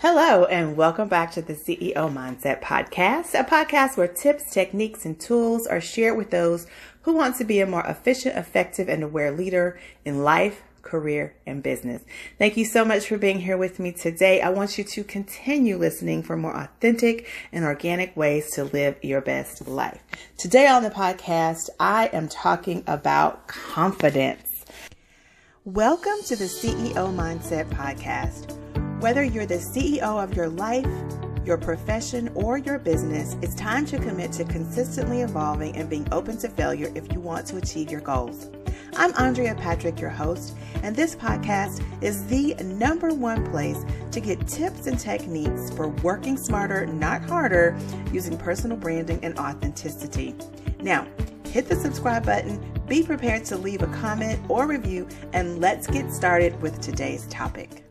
Hello, and welcome back to the CEO Mindset Podcast, a podcast where tips, techniques, and tools are shared with those who want to be a more efficient, effective, and aware leader in life, career, and business. Thank you so much for being here with me today. I want you to continue listening for more authentic and organic ways to live your best life. Today on the podcast, I am talking about confidence. Welcome to the CEO Mindset Podcast whether you're the CEO of your life, your profession, or your business, it's time to commit to consistently evolving and being open to failure if you want to achieve your goals. I'm Andrea Patrick, your host, and this podcast is the number one place to get tips and techniques for working smarter, not harder, using personal branding and authenticity. Now, hit the subscribe button, be prepared to leave a comment or review, and let's get started with today's topic.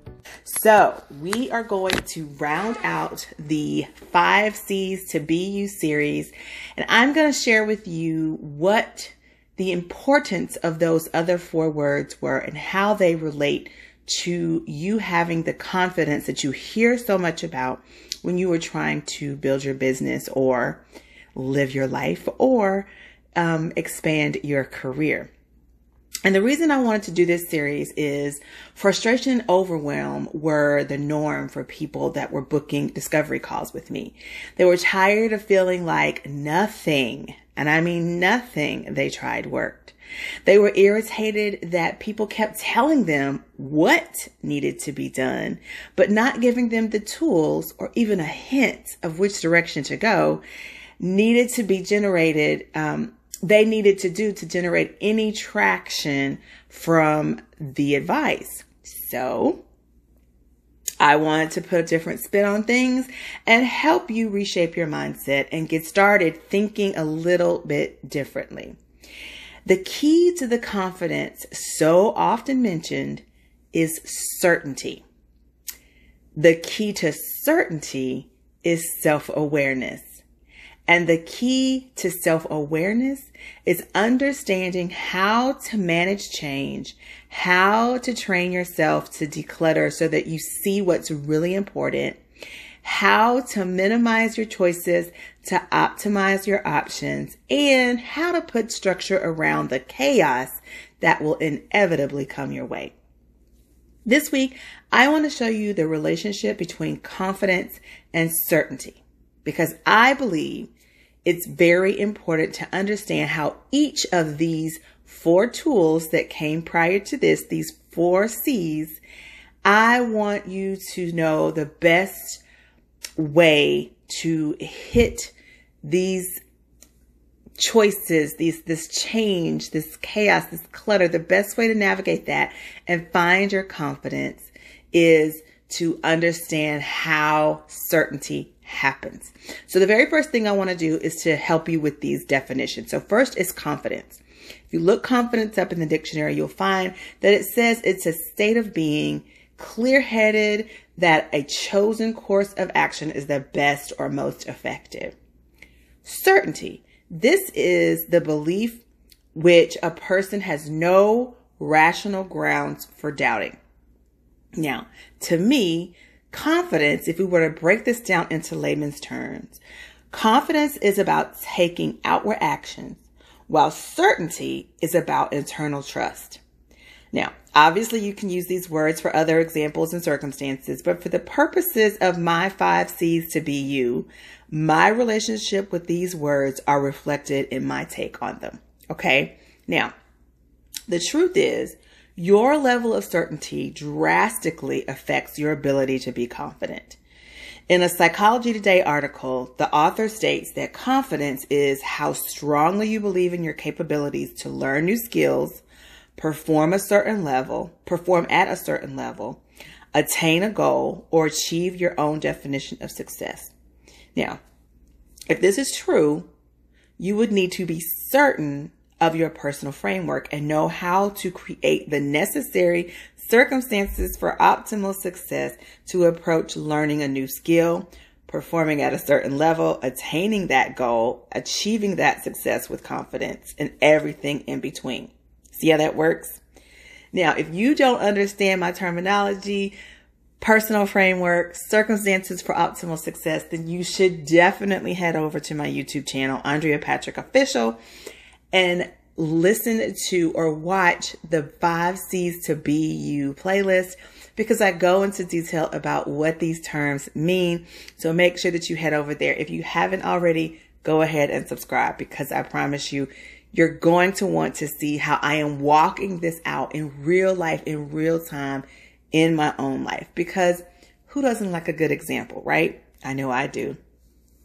So, we are going to round out the five C's to Be You series, and I'm going to share with you what the importance of those other four words were and how they relate to you having the confidence that you hear so much about when you are trying to build your business or live your life or um, expand your career. And the reason I wanted to do this series is frustration and overwhelm were the norm for people that were booking discovery calls with me. They were tired of feeling like nothing, and I mean nothing they tried worked. They were irritated that people kept telling them what needed to be done, but not giving them the tools or even a hint of which direction to go needed to be generated um, they needed to do to generate any traction from the advice. So I wanted to put a different spin on things and help you reshape your mindset and get started thinking a little bit differently. The key to the confidence so often mentioned is certainty. The key to certainty is self awareness. And the key to self awareness is understanding how to manage change, how to train yourself to declutter so that you see what's really important, how to minimize your choices to optimize your options, and how to put structure around the chaos that will inevitably come your way. This week, I want to show you the relationship between confidence and certainty because I believe it's very important to understand how each of these four tools that came prior to this, these four C's, I want you to know the best way to hit these choices, these, this change, this chaos, this clutter, the best way to navigate that and find your confidence is to understand how certainty happens. So the very first thing I want to do is to help you with these definitions. So first is confidence. If you look confidence up in the dictionary, you'll find that it says it's a state of being clear headed, that a chosen course of action is the best or most effective. Certainty. This is the belief which a person has no rational grounds for doubting. Now, to me, Confidence, if we were to break this down into layman's terms, confidence is about taking outward actions, while certainty is about internal trust. Now, obviously, you can use these words for other examples and circumstances, but for the purposes of my five C's to be you, my relationship with these words are reflected in my take on them. Okay. Now, the truth is, your level of certainty drastically affects your ability to be confident. In a Psychology Today article, the author states that confidence is how strongly you believe in your capabilities to learn new skills, perform a certain level, perform at a certain level, attain a goal, or achieve your own definition of success. Now, if this is true, you would need to be certain of your personal framework and know how to create the necessary circumstances for optimal success to approach learning a new skill, performing at a certain level, attaining that goal, achieving that success with confidence, and everything in between. See how that works? Now, if you don't understand my terminology, personal framework, circumstances for optimal success, then you should definitely head over to my YouTube channel, Andrea Patrick Official, and listen to or watch the five C's to be you playlist because I go into detail about what these terms mean. So make sure that you head over there. If you haven't already, go ahead and subscribe because I promise you, you're going to want to see how I am walking this out in real life, in real time, in my own life. Because who doesn't like a good example, right? I know I do.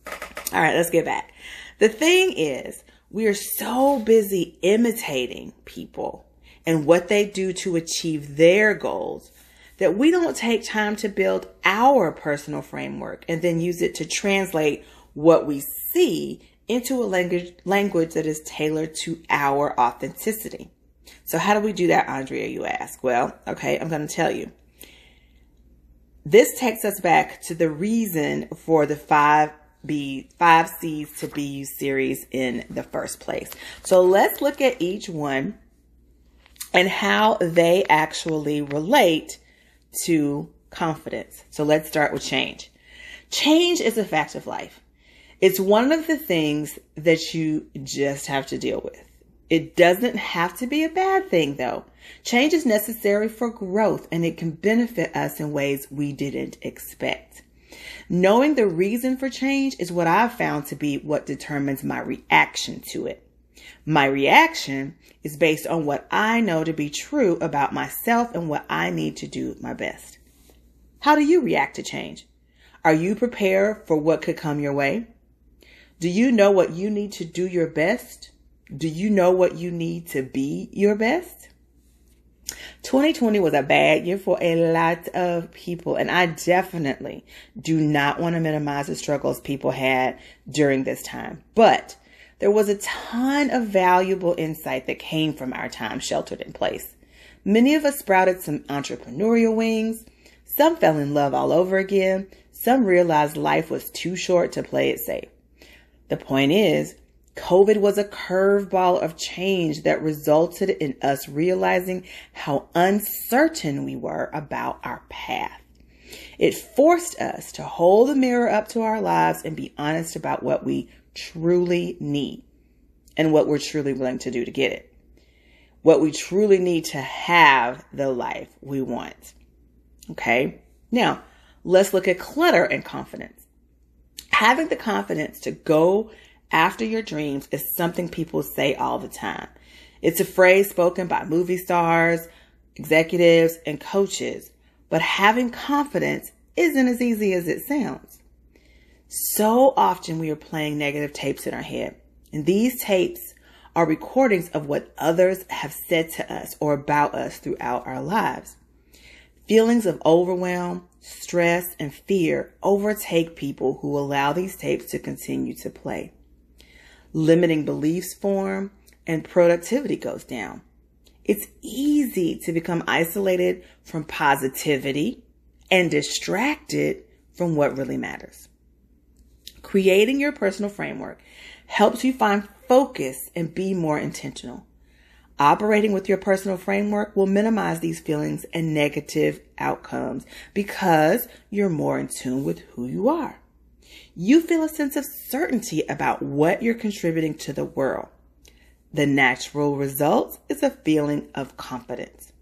All right, let's get back. The thing is, we are so busy imitating people and what they do to achieve their goals that we don't take time to build our personal framework and then use it to translate what we see into a language, language that is tailored to our authenticity. So how do we do that, Andrea, you ask? Well, okay, I'm going to tell you. This takes us back to the reason for the five B, five C's to be you series in the first place. So let's look at each one and how they actually relate to confidence. So let's start with change. Change is a fact of life. It's one of the things that you just have to deal with. It doesn't have to be a bad thing though. Change is necessary for growth and it can benefit us in ways we didn't expect. Knowing the reason for change is what I've found to be what determines my reaction to it. My reaction is based on what I know to be true about myself and what I need to do my best. How do you react to change? Are you prepared for what could come your way? Do you know what you need to do your best? Do you know what you need to be your best? 2020 was a bad year for a lot of people, and I definitely do not want to minimize the struggles people had during this time. But there was a ton of valuable insight that came from our time sheltered in place. Many of us sprouted some entrepreneurial wings. Some fell in love all over again. Some realized life was too short to play it safe. The point is, COVID was a curveball of change that resulted in us realizing how uncertain we were about our path. It forced us to hold the mirror up to our lives and be honest about what we truly need and what we're truly willing to do to get it. What we truly need to have the life we want. Okay. Now let's look at clutter and confidence. Having the confidence to go after your dreams is something people say all the time. It's a phrase spoken by movie stars, executives, and coaches, but having confidence isn't as easy as it sounds. So often we are playing negative tapes in our head. And these tapes are recordings of what others have said to us or about us throughout our lives. Feelings of overwhelm, stress, and fear overtake people who allow these tapes to continue to play. Limiting beliefs form and productivity goes down. It's easy to become isolated from positivity and distracted from what really matters. Creating your personal framework helps you find focus and be more intentional. Operating with your personal framework will minimize these feelings and negative outcomes because you're more in tune with who you are. You feel a sense of certainty about what you're contributing to the world. The natural result is a feeling of confidence.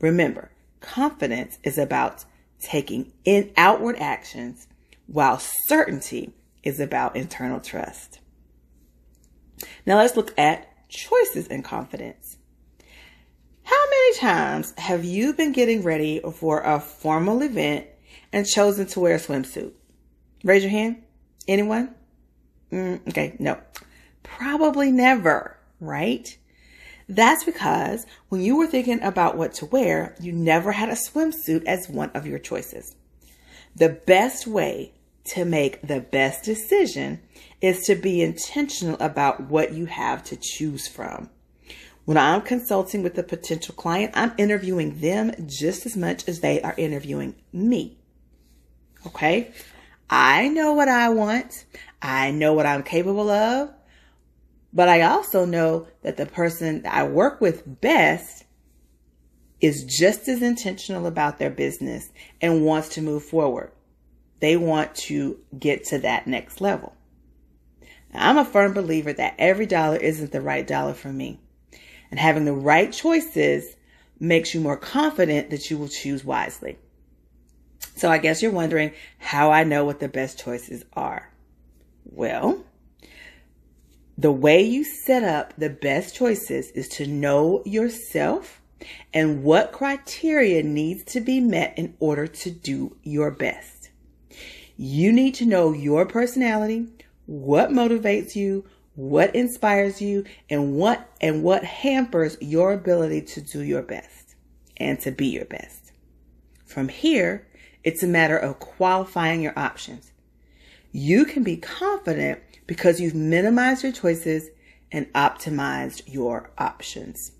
Remember, confidence is about taking in outward actions while certainty is about internal trust. Now let's look at choices and confidence. How many times have you been getting ready for a formal event and chosen to wear a swimsuit? Raise your hand. Anyone? Mm, okay, no. Probably never, right? That's because when you were thinking about what to wear, you never had a swimsuit as one of your choices. The best way to make the best decision is to be intentional about what you have to choose from. When I'm consulting with a potential client, I'm interviewing them just as much as they are interviewing me. Okay. I know what I want. I know what I'm capable of. But I also know that the person that I work with best is just as intentional about their business and wants to move forward. They want to get to that next level. Now, I'm a firm believer that every dollar isn't the right dollar for me. And having the right choices makes you more confident that you will choose wisely. So I guess you're wondering how I know what the best choices are. Well, the way you set up the best choices is to know yourself and what criteria needs to be met in order to do your best. You need to know your personality, what motivates you, what inspires you, and what and what hampers your ability to do your best and to be your best. From here, it's a matter of qualifying your options. You can be confident because you've minimized your choices and optimized your options.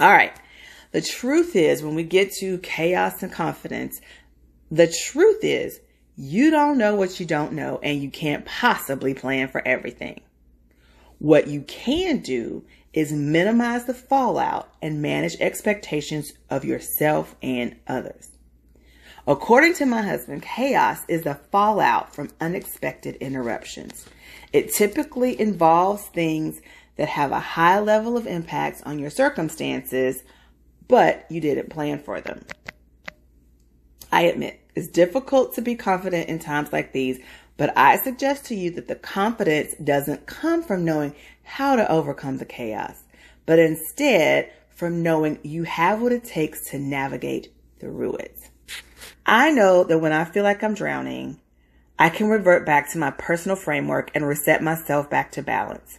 All right. The truth is, when we get to chaos and confidence, the truth is you don't know what you don't know and you can't possibly plan for everything. What you can do is minimize the fallout and manage expectations of yourself and others. According to my husband, chaos is the fallout from unexpected interruptions. It typically involves things that have a high level of impacts on your circumstances, but you didn't plan for them. I admit it's difficult to be confident in times like these, but I suggest to you that the confidence doesn't come from knowing how to overcome the chaos, but instead from knowing you have what it takes to navigate through it. I know that when I feel like I'm drowning, I can revert back to my personal framework and reset myself back to balance.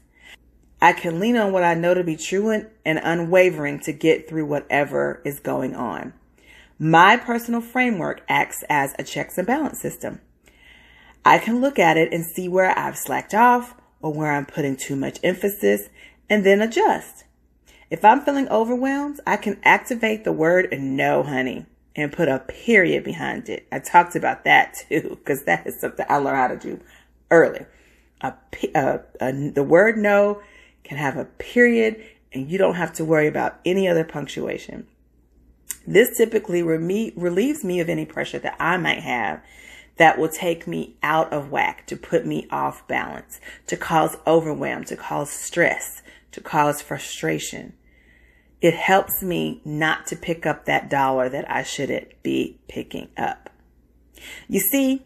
I can lean on what I know to be true and, unwavering to get through whatever is going on. My personal framework acts as a checks and balance system. I can look at it and see where I've slacked off or where I'm putting too much emphasis and then adjust. If I'm feeling overwhelmed, I can activate the word no, honey and put a period behind it. I talked about that too, because that is something I learned how to do early. A, a, a, the word no can have a period and you don't have to worry about any other punctuation. This typically reme- relieves me of any pressure that I might have that will take me out of whack, to put me off balance, to cause overwhelm, to cause stress, to cause frustration it helps me not to pick up that dollar that I shouldn't be picking up. You see,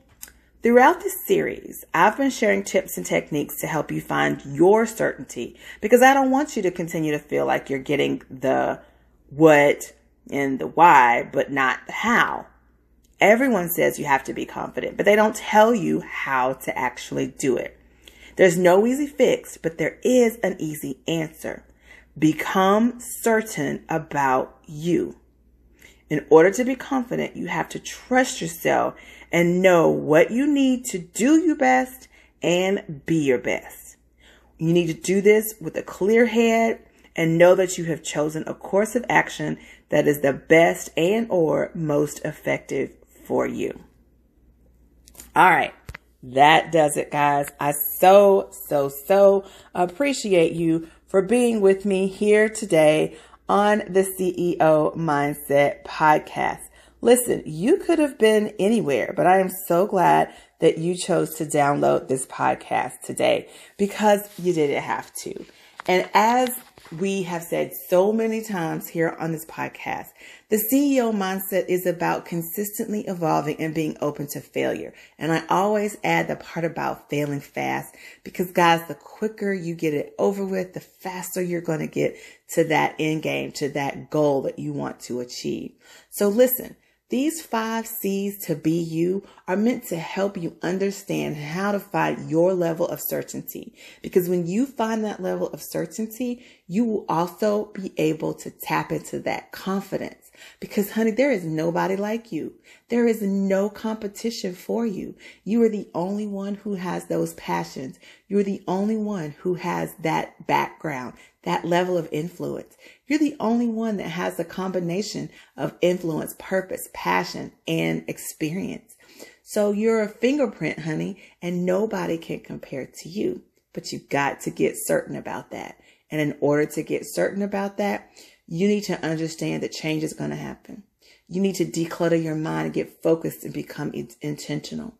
throughout this series, I've been sharing tips and techniques to help you find your certainty because I don't want you to continue to feel like you're getting the what and the why, but not the how. Everyone says you have to be confident, but they don't tell you how to actually do it. There's no easy fix, but there is an easy answer. Become certain about you. In order to be confident, you have to trust yourself and know what you need to do your best and be your best. You need to do this with a clear head and know that you have chosen a course of action that is the best and or most effective for you. All right. That does it, guys. I so, so, so appreciate you for being with me here today on the CEO Mindset Podcast. Listen, you could have been anywhere, but I am so glad that you chose to download this podcast today because you didn't have to. And as we have said so many times here on this podcast, the CEO mindset is about consistently evolving and being open to failure. And I always add the part about failing fast because guys, the quicker you get it over with, the faster you're going to get to that end game, to that goal that you want to achieve. So listen, these five C's to be you are meant to help you understand how to find your level of certainty. Because when you find that level of certainty, you will also be able to tap into that confidence. Because honey, there is nobody like you. There is no competition for you. You are the only one who has those passions. You're the only one who has that background, that level of influence. You're the only one that has a combination of influence, purpose, passion, and experience. So you're a fingerprint, honey, and nobody can compare to you. But you've got to get certain about that. And in order to get certain about that, you need to understand that change is going to happen. You need to declutter your mind and get focused and become intentional.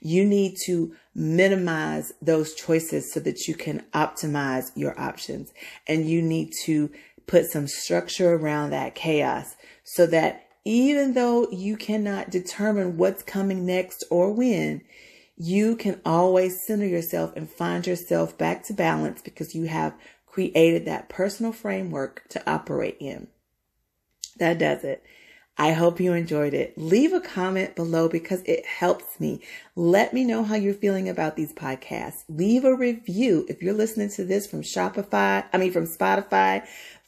You need to minimize those choices so that you can optimize your options. And you need to put some structure around that chaos so that even though you cannot determine what's coming next or when, you can always center yourself and find yourself back to balance because you have created that personal framework to operate in. That does it. I hope you enjoyed it. Leave a comment below because it helps me. Let me know how you're feeling about these podcasts. Leave a review if you're listening to this from Shopify, I mean, from Spotify,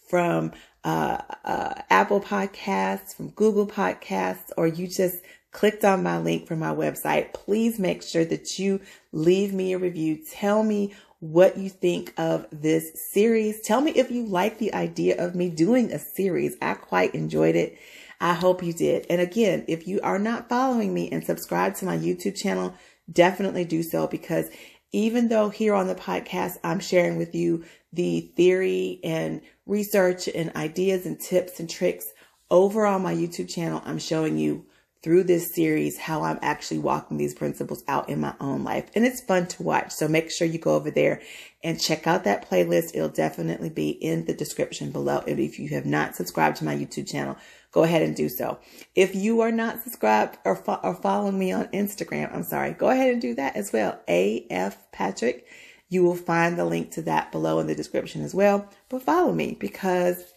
from uh, uh, Apple Podcasts, from Google Podcasts, or you just clicked on my link from my website. Please make sure that you leave me a review. Tell me what you think of this series. Tell me if you like the idea of me doing a series. I quite enjoyed it. I hope you did. And again, if you are not following me and subscribe to my YouTube channel, definitely do so because even though here on the podcast, I'm sharing with you the theory and research and ideas and tips and tricks over on my YouTube channel, I'm showing you through this series how I'm actually walking these principles out in my own life. And it's fun to watch. So make sure you go over there and check out that playlist. It'll definitely be in the description below. And if you have not subscribed to my YouTube channel, go ahead and do so. If you are not subscribed or, fo- or following me on Instagram, I'm sorry, go ahead and do that as well. AF Patrick. You will find the link to that below in the description as well. But follow me because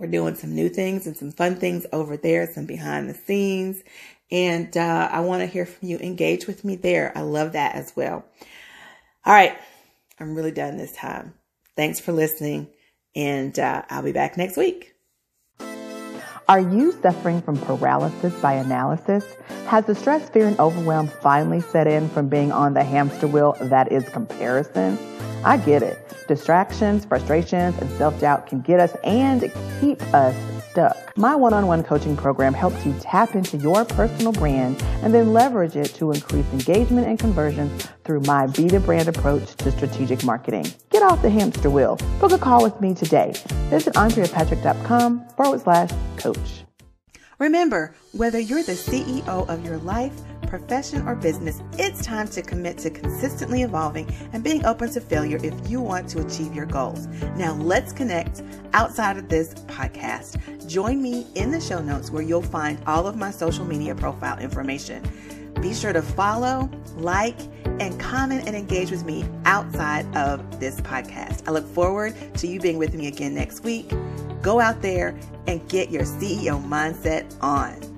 we're doing some new things and some fun things over there, some behind the scenes. And uh, I want to hear from you. Engage with me there. I love that as well. All right. I'm really done this time. Thanks for listening. And uh, I'll be back next week. Are you suffering from paralysis by analysis? Has the stress, fear, and overwhelm finally set in from being on the hamster wheel that is comparison? I get it. Distractions, frustrations, and self doubt can get us and keep us stuck. My one on one coaching program helps you tap into your personal brand and then leverage it to increase engagement and conversions through my Be the Brand approach to strategic marketing. Get off the hamster wheel. Book a call with me today. Visit AndreaPatrick.com forward slash coach. Remember, whether you're the CEO of your life, profession, or business, it's time to commit to consistently evolving and being open to failure if you want to achieve your goals. Now, let's connect outside of this podcast. Join me in the show notes where you'll find all of my social media profile information. Be sure to follow, like, and comment and engage with me outside of this podcast. I look forward to you being with me again next week. Go out there and get your CEO mindset on.